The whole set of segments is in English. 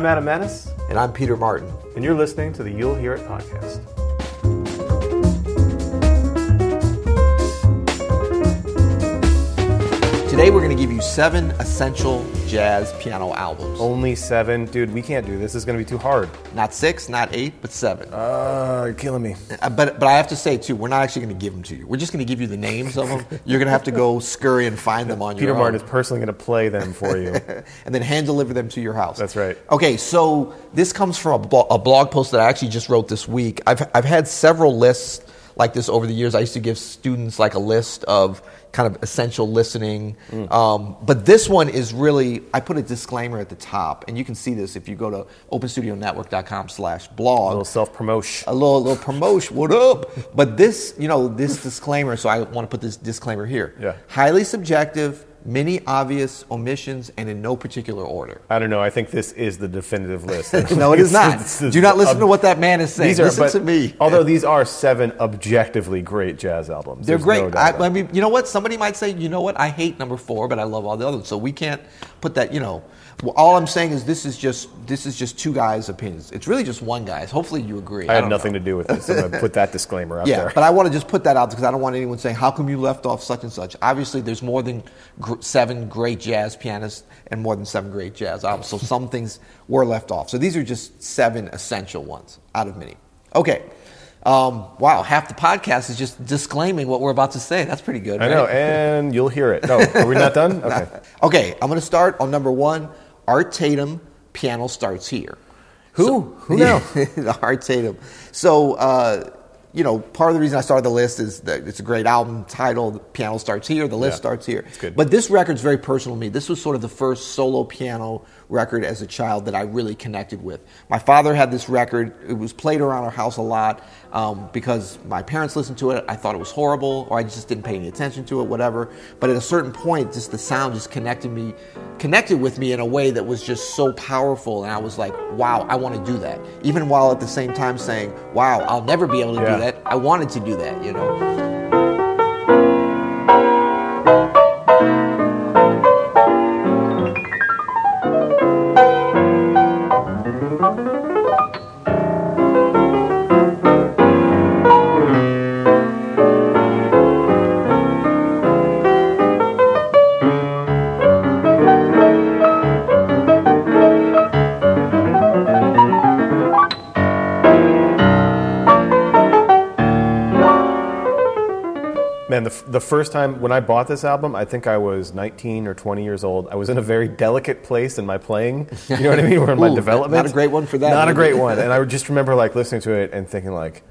I'm Adam Maness, And I'm Peter Martin. and you're listening to the You'll Hear It podcast. Today we're going to give you seven essential jazz piano albums. Only seven. Dude, we can't do this. This is going to be too hard. Not six, not eight, but seven. Uh, you're killing me. Uh, but but I have to say too, we're not actually going to give them to you. We're just going to give you the names of them. You're going to have to go scurry and find them on Peter your own. Peter Martin is personally going to play them for you. and then hand deliver them to your house. That's right. Okay, so this comes from a blog post that I actually just wrote this week. I've I've had several lists like this over the years. I used to give students like a list of kind of essential listening. Mm. Um, but this one is really, I put a disclaimer at the top, and you can see this if you go to openstudionetwork.com slash blog. A little self promotion. a little, little promotion. What up? But this, you know, this disclaimer. So I want to put this disclaimer here. Yeah. Highly subjective, many obvious omissions, and in no particular order. I don't know. I think this is the definitive list. No, it is not. This is- Do not listen um, to what that man is saying. These are, listen but, to me. Although these are seven objectively great jazz albums. They're There's great. no I, I mean, you know what? Somebody might say, you know what? I hate number four, but I love all the others. So we can't put that. You know, well, all I'm saying is this is just this is just two guys' opinions. It's really just one guy's. Hopefully you agree. I had don't nothing know. to do with this. I'm going to put that disclaimer out Yeah, there. but I want to just put that out because I don't want anyone saying, "How come you left off such and such?" Obviously, there's more than gr- seven great jazz pianists and more than seven great jazz albums. So some things were left off. So these are just seven essential ones out of many. Okay. Um, wow, half the podcast is just disclaiming what we're about to say. That's pretty good. I right? know, and you'll hear it. No, are we not done? Okay. Okay, I'm going to start on number one. Art Tatum, piano starts here. Who? Who now? Art Tatum. So, uh, you know, part of the reason I started the list is that it's a great album title. The piano starts here. The list Yeah, starts here. it's good. But this record's very personal to me. This was sort of the first solo piano record as a child that I really connected with. My father had this record. It was played around our house a lot um, because my parents listened to it. I thought it was horrible, or I just didn't pay any attention to it, whatever. But at a certain point, just the sound just connected me, connected with me in a way that was just so powerful, and I was like, "Wow, I want to do that." Even while at the same time saying, "Wow, I'll never be able to Yeah. do that." I wanted to do that, you know. The, f- the first time when I bought this album, I think I was 19 or 20 years old. I was in a very delicate place in my playing. You know what I mean? Or in my Ooh, development. not a great one for that, Not a great one. And I just remember like listening to it and thinking like,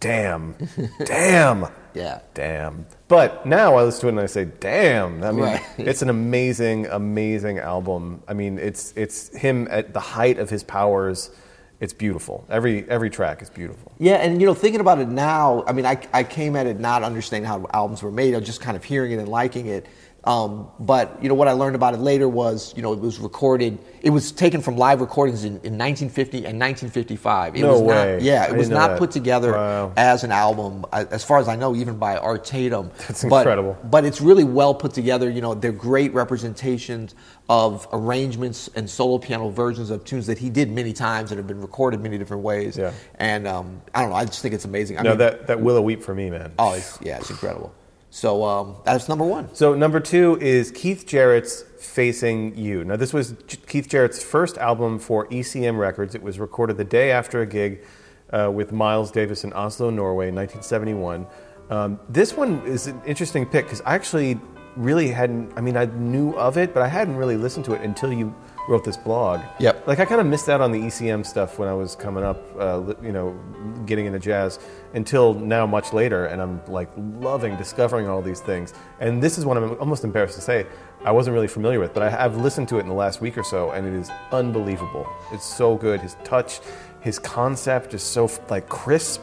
damn, damn, Yeah. damn. But now I listen to it and I say, damn. I mean, Right. it's an amazing, amazing album. I mean, it's it's him at the height of his powers. It's beautiful. Every every track is beautiful. Yeah, and you know, thinking about it now, I mean, I, I came at it not understanding how albums were made, I was just kind of hearing it and liking it. Um, but you know, what I learned about it later was, you know, it was recorded. It was taken from live recordings in, in 1950 and 1955. It No was way. Not, yeah, I it was didn't that. put together Wow. as an album, uh, as far as I know, even by Art Tatum. That's But- incredible. but it's really well put together. You know, they're great representations of arrangements and solo piano versions of tunes that he did many times that have been recorded many different ways. Yeah. And um, I don't know. I just think it's amazing. I No, mean, that that Willow Weep for me, man. oh, it's, yeah, it's incredible. So um, that's number one. So number two is Keith Jarrett's "Facing You." Now, this was Keith Jarrett's first album for ECM Records. It was recorded the day after a gig uh, with Miles Davis in Oslo, Norway, in 1971. Um, this one is an interesting pick because I actually really hadn't. I mean, I knew of it, but I hadn't really listened to it until you wrote this blog. Yep. Like I kind of missed out on the ECM stuff when I was coming up, uh, you know, getting into jazz until now, much later, and I'm like loving discovering all these things. And this is one I'm almost embarrassed to say I wasn't really familiar with, but I have listened to it in the last week or so, and it is unbelievable. It's so good. His touch, his concept is so like crisp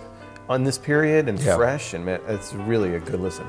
on this period and fresh, and man, it's really a good listen.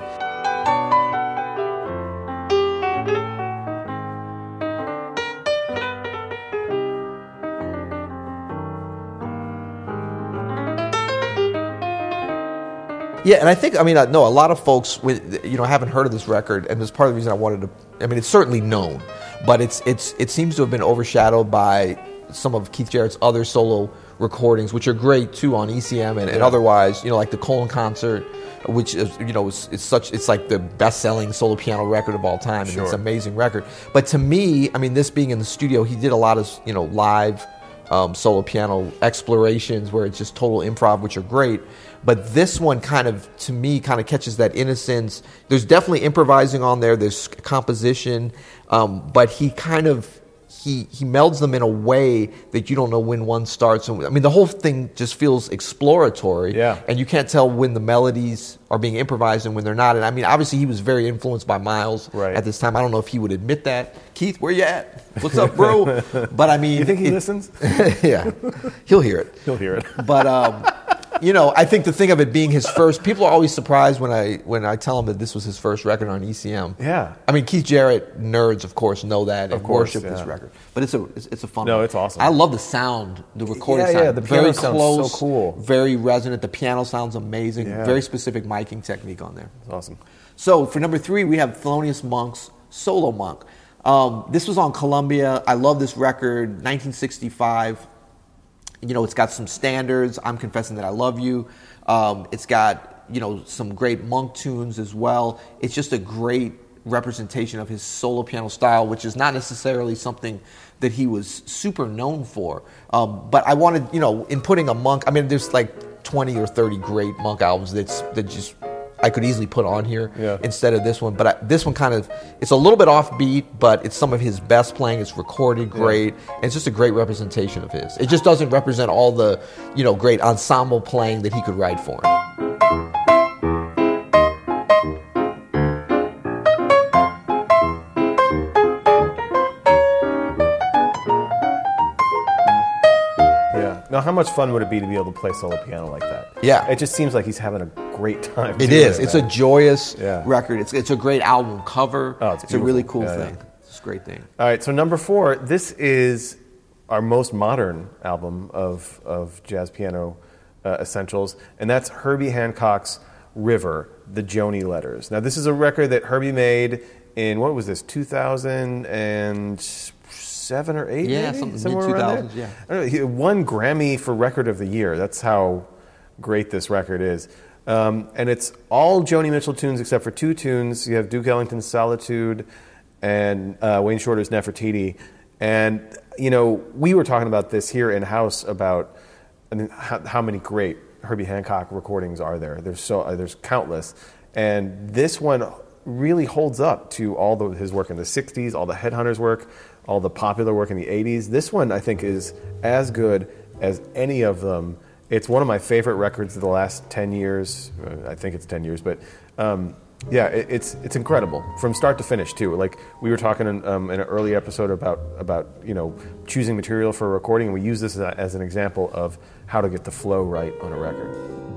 Yeah, and I think I mean I know a lot of folks with you know haven't heard of this record, and it's part of the reason I wanted to. I mean, it's certainly known, but it's it's it seems to have been overshadowed by some of Keith Jarrett's other solo recordings, which are great too on ECM and, and otherwise. You know, like the Köln concert, which is you know is, is such it's like the best-selling solo piano record of all time, and it's an amazing record. But to me, I mean, this being in the studio, he did a lot of you know live um, solo piano explorations where it's just total improv, which are great. But this one kind of, to me, kind of catches that innocence. There's definitely improvising on there. There's composition, um, but he kind of he he melds them in a way that you don't know when one starts. And I mean, the whole thing just feels exploratory. Yeah. And you can't tell when the melodies are being improvised and when they're not. And I mean, obviously, he was very influenced by Miles Right. at this time. I don't know if he would admit that. Keith, where you at? What's up, bro? But I mean, You think he it- listens? yeah, he'll hear it. He'll hear it. But um, you know, I think the thing of it being his first, people are always surprised when I when I tell them that this was his first record on ECM. Yeah. I mean, Keith Jarrett nerds, of course, know that and course, worship this record. But it's a it's, it's a fun. No, one. it's awesome. I love the sound, the recording Yeah, sound. yeah, the piano very sounds close, so cool. very resonant. The piano sounds amazing. Yeah. Very specific miking technique on there. It's awesome. So for number three, we have Thelonious Monk's Solo Monk. Um, this was on Columbia. I love this record, 1965. You know, it's got some standards. I'm confessing that I love you. Um, it's got you know some great monk tunes as well. It's just a great representation of his solo piano style, which is not necessarily something that he was super known for. Um, but I wanted, you know, in putting a monk, I mean, there's like 20 or 30 great monk albums that's that just I could easily put on here Yeah. instead of this one. But I, this one kind of it's a little bit offbeat, but it's some of his best playing. It's recorded great, and it's just a great representation of his. It just doesn't represent all the you know great ensemble playing that he could write for him. Yeah. Now, how much fun would it be to be able to play solo piano like that? Yeah. It just seems like he's having a great time. It is. It's a joyous Yeah. record. It's it's a great album cover. Oh, it's a really cool Yeah, thing. yeah. It's a great thing. All right, so number four, this is our most modern album of, of jazz piano uh, essentials, and that's Herbie Hancock's River, the Joni Letters. Now, this is a record that Herbie made in, what was this, 2007 or 8? Yeah, maybe? something Somewhere around mid-2000s, there? yeah. I don't know, he won Grammy for Record of the Year. That's how great this record is. Um, and it's all Joni Mitchell tunes except for two tunes. You have Duke Ellington's Solitude and uh, Wayne Shorter's Nefertiti. And, you know, we were talking about this here in house about I mean, how, how many great Herbie Hancock recordings are there. There's, so, uh, there's countless. And this one really holds up to all the, his work in the 60s, all the Headhunters work, all the popular work in the 80s. This one, I think, is as good as any of them. It's one of my favorite records of the last 10 years. Uh, I think it's 10 years, but um, yeah, it, it's, it's incredible from start to finish, too. Like we were talking in, um, in an early episode about, about you know, choosing material for a recording, and we use this as, a, as an example of how to get the flow right on a record.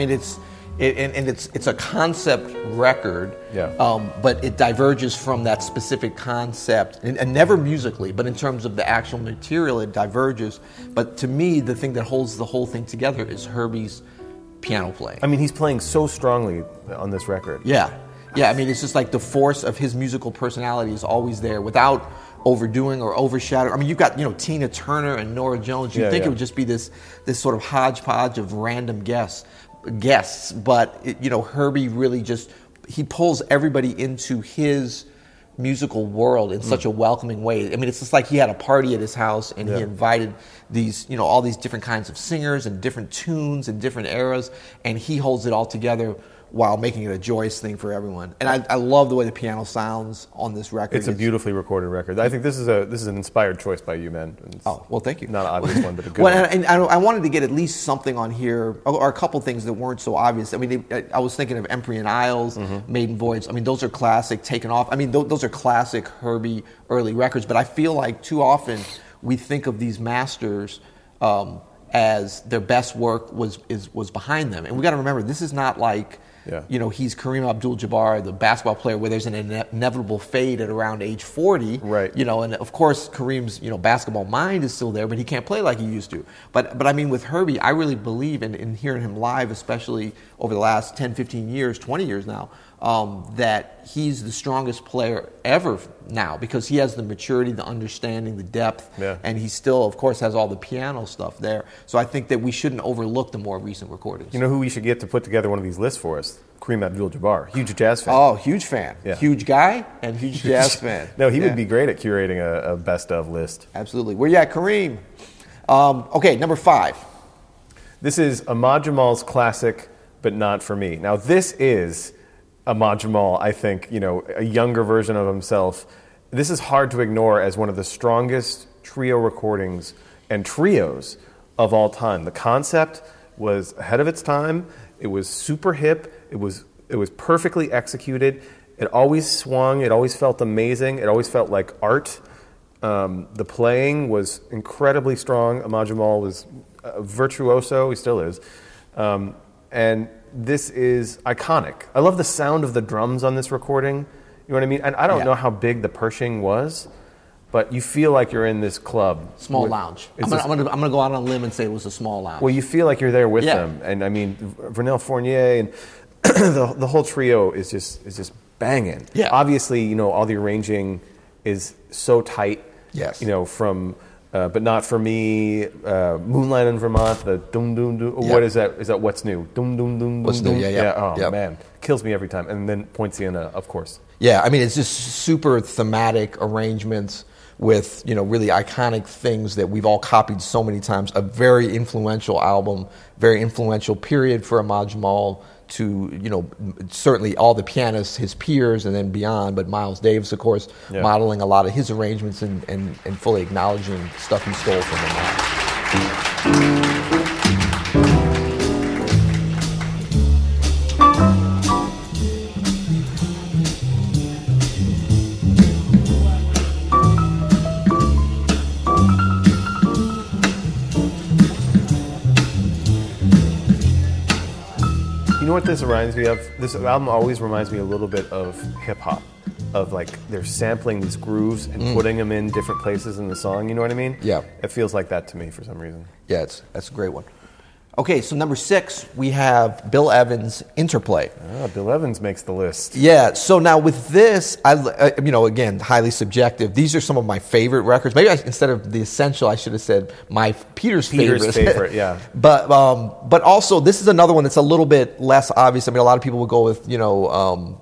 Mean, it's it, and, and it's it's a concept record. Yeah. Um, but it diverges from that specific concept, and, and never musically, but in terms of the actual material, it diverges. But to me, the thing that holds the whole thing together is Herbie's piano playing. I mean, he's playing so strongly on this record. Yeah. Yeah, I mean, it's just like the force of his musical personality is always there without overdoing or overshadowing. I mean, you've got, you know, Tina Turner and Norah Jones. You'd Yeah, think yeah. it would just be this, this sort of hodgepodge of random guests, guests. But, it, you know, Herbie really just, he pulls everybody into his musical world in such a welcoming way. I mean, it's just like he had a party at his house and he invited these, you know, all these different kinds of singers and different tunes and different eras, and he holds it all together while making it a joyous thing for everyone. And I, I love the way the piano sounds on this record. It's a beautifully recorded record. I think this is a this is an inspired choice by you, man. It's Oh well, thank you. Not an obvious one, but a good well, one. and, and I, I wanted to get at least something on here, or a couple things that weren't so obvious. I mean, they, I was thinking of Empyrean Isles, Mm-hmm. Maiden Voyage. I mean, those are classic, taken off. I mean, th- those are classic Herbie early records. But I feel like too often we think of these masters um, as their best work was is was behind them, and we got to remember this is not like. Yeah. You know, he's Kareem Abdul-Jabbar, the basketball player, where there's an ine- inevitable fade at around age 40. Right. You know, and of course Kareem's you know basketball mind is still there, but he can't play like he used to. But but I mean with Herbie, I really believe in, in hearing him live, especially over the last 10, 15 years, 20 years now, um, that he's the strongest player ever now because he has the maturity, the understanding, the depth, Yeah. and he still, of course, has all the piano stuff there. So I think that we shouldn't overlook the more recent recordings. You know who we should get to put together one of these lists for us? Kareem Abdul-Jabbar, huge jazz fan. Oh, huge fan, Yeah. huge guy, and huge jazz fan. No, he Yeah. would be great at curating a, a best of list. Absolutely. Where you at, Kareem? Um, okay, number five. This is Ahmad Jamal's classic, but not for me. Now, this is Ahmad Jamal, I think, you know, a younger version of himself. This is hard to ignore as one of the strongest trio recordings and trios of all time. The concept was ahead of its time. It was super hip. It was it was perfectly executed. It always swung. It always felt amazing. It always felt like art. Um, the playing was incredibly strong. Ahmad Jamal was a virtuoso. He still is. Um, and this is iconic. I love the sound of the drums on this recording. You know what I mean? And I don't Yeah. know how big the Pershing was, but you feel like you're in this club. Small with- lounge. I'm gonna, I'm, gonna, I'm gonna go out on a limb and say it was a small lounge. well, you feel like you're there with Yeah. them, and I mean, Vernell Fournier and the, the whole trio is just is just banging. Yeah. Obviously, you know, all the arranging is so tight. Yes. You know, from uh, but not for me. Uh, Moonlight in Vermont. The dum dum dum. Yep. What is that? Is that what's new? Dum dum dum. What's dum, new, dum. yeah, yeah. Oh Yep. man, kills me every time. And then Poinciana, of course. yeah, I mean, it's just super thematic arrangements with you know really iconic things that we've all copied so many times. A very influential album, very influential period for Ahmad Jamal. To you know, certainly all the pianists, his peers, and then beyond. But Miles Davis, of course, Yeah. modeling a lot of his arrangements and, and, and fully acknowledging stuff he stole from Ahmad. This reminds me of? This album always reminds me a little bit of hip hop, of like they're sampling these grooves and putting them in different places in the song. You know what I mean? Mm. Yeah. It feels like that to me for some reason. Yeah, it's, that's a great one. Okay, so number six, we have Bill Evans' Interplay. Ah, Bill Evans makes the list. Yeah, so now with this, I, I- you know, again, highly subjective. These are some of my favorite records. Maybe I, instead of the essential, I should have said my Peter's, Peter's favorite. favorite, yeah. but um, but also this is another one that's a little bit less obvious. I mean, a lot of people would go with you know. Um,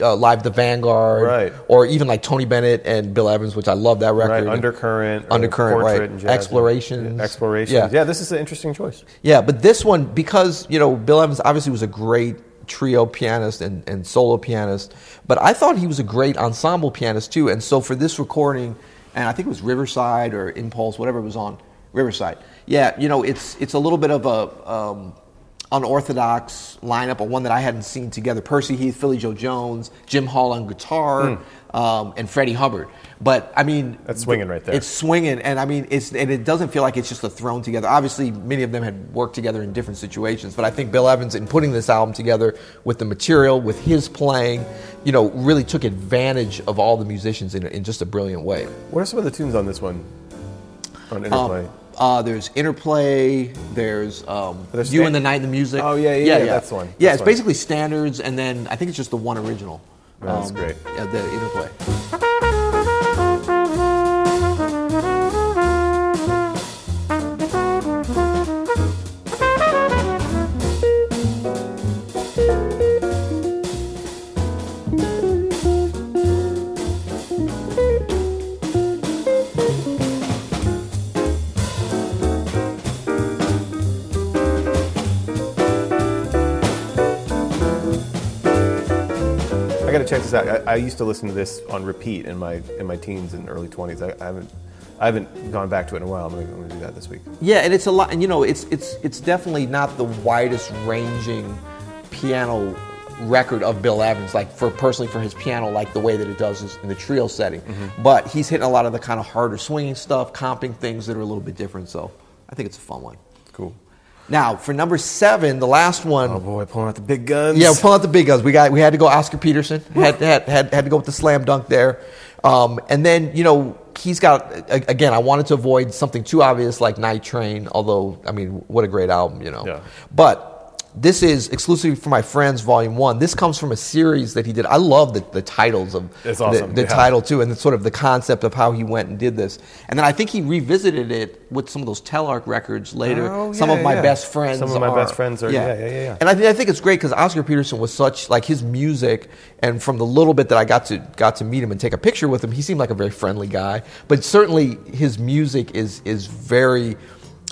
uh, Live the Vanguard, Right. Or even like Tony Bennett and Bill Evans, which I love that record. Right, Undercurrent, Undercurrent, Portrait right. and. Explorations. Yeah, Explorations. Yeah. Yeah. this is an interesting choice. Yeah, but this one because you know Bill Evans obviously was a great trio pianist and, and solo pianist, but I thought he was a great ensemble pianist too. And so for this recording, and I think it was Riverside or Impulse, whatever it was on Riverside. Yeah, you know it's it's a little bit of a um, unorthodox lineup, or one that I hadn't seen together. Percy Heath, Philly Joe Jones, Jim Hall on guitar, um, and Freddie Hubbard. But I mean, That's swinging right there. It's swinging, and I mean, it's and it doesn't feel like it's just a thrown together. Obviously, many of them had worked together in different situations, but I think Bill Evans, in putting this album together with the material, with his playing, you know, really took advantage of all the musicians in, in just a brilliant way. What are some of the tunes on this one? On Um, Interplay? Uh, there's interplay. There's um, you sta- and the night, and the music. Oh, yeah, yeah, yeah, that's the one. Yeah, it's one. basically standards, and then I think it's just the one original. Um, that's great. Yeah, the interplay. To check this out. I, I used to listen to this on repeat in my in my teens and early 20s. I, I haven't I haven't gone back to it in a while. I'm gonna, I'm gonna do that this week. Yeah, and it's a lot. And you know, it's it's it's definitely not the widest ranging piano record of Bill Evans, like for personally for his piano, like the way that it does in the trio setting. Mm-hmm. But he's hitting a lot of the kind of harder swinging stuff, comping things that are a little bit different. So I think it's a fun one. Cool. Now for number seven, the last one. Oh boy, pulling out the big guns. Yeah, pulling out the big guns. We got we had to go Oscar Peterson. Had had had, had to go with the slam dunk there. Um, and then you know he's got again. I wanted to avoid something too obvious like Night Train. Although I mean, what a great album, you know. Yeah. But this is exclusively for my friends, Volume One. This comes from a series that he did. I love the, the titles of It's the- awesome, the, yeah. title too, and the sort of the concept of how he went and did this. And then I think he revisited it with some of those Telarc records later. Oh, some yeah, of my yeah. best friends. Some of my are- best friends are- yeah, yeah, yeah, yeah. And I, think I think it's great because Oscar Peterson was such like his music, and from the little bit that I got to got to meet him and take a picture with him, he seemed like a very friendly guy. But certainly his music is is very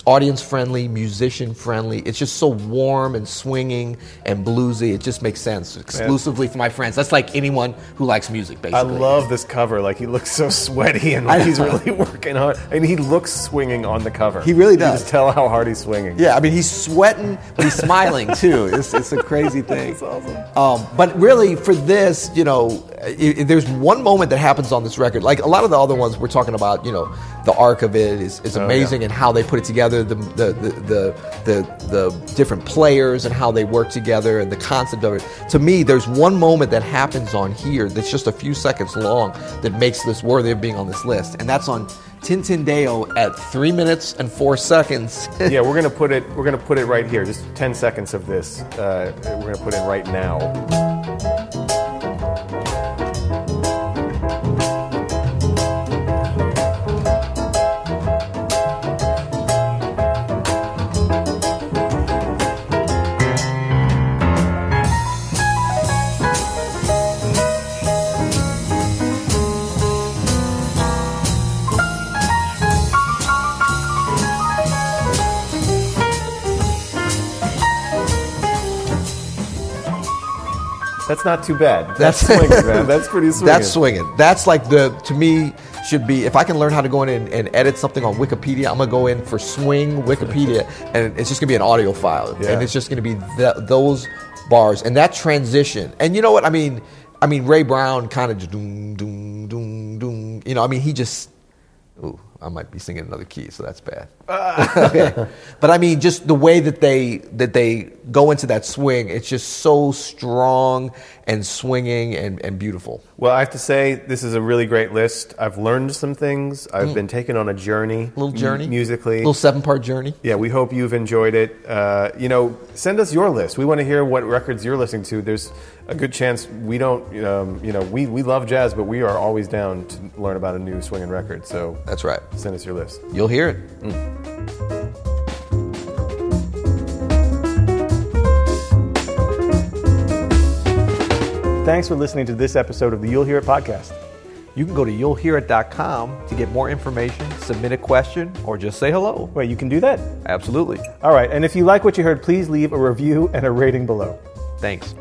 audience friendly, musician friendly. It's just so warm and swinging and bluesy. It just makes sense exclusively for my friends. That's like anyone who likes music, basically. I love this cover. Like he looks so sweaty and like he's really working hard. And he looks swinging on the cover. He really You does. just tell how hard he's swinging. Yeah, I mean he's sweating, but he's smiling too. It's, it's a crazy thing. That's awesome. Um, but really, for this, you know, i i there's one moment that happens on this record. Like a lot of the other ones, we're talking about, you know, the arc of it is, is Oh, amazing yeah. and how they put it together, the the, the the the the different players and how they work together and the concept of it. To me, there's one moment that happens on here that's just a few seconds long that makes this worthy of being on this list, and that's on Tin Tin Deo at three minutes and four seconds. yeah, we're gonna put it. We're gonna put it right here. Just ten seconds of this. Uh, we're gonna put in right now. That's not too bad. That's, swinging, man. That's pretty swinging. That's swinging. That's like the to me should be if I can learn how to go in and, and edit something on Wikipedia, I'm gonna go in for swing Wikipedia, and it's just gonna be an audio file, Yeah. and it's just gonna be th- those bars and that transition. And you know what I mean? I mean Ray Brown kind of doom doom doom doom. You know, I mean he just. Ooh, I might be singing another key, so that's bad. Okay. But I mean, just the way that they that they go into that swing, it's just so strong and swinging and, and beautiful. Well, I have to say, this is a really great list. I've learned some things. I've been taken on a journey, Mm. Little journey, m- musically. little seven part journey. Yeah, we hope you've enjoyed it. Uh, you know, send us your list. We want to hear what records you're listening to. There's a good chance we don't, um, you know, we, we love jazz, but we are always down to learn about a new swinging record. So That's right. Send us your list. You'll hear it. Mm. Thanks for listening to this episode of the You'll Hear It podcast. You can go to you'llhearit.com to get more information, submit a question, or just say hello. Wait, you can do that? Absolutely. All right, and if you like what you heard, please leave a review and a rating below. Thanks.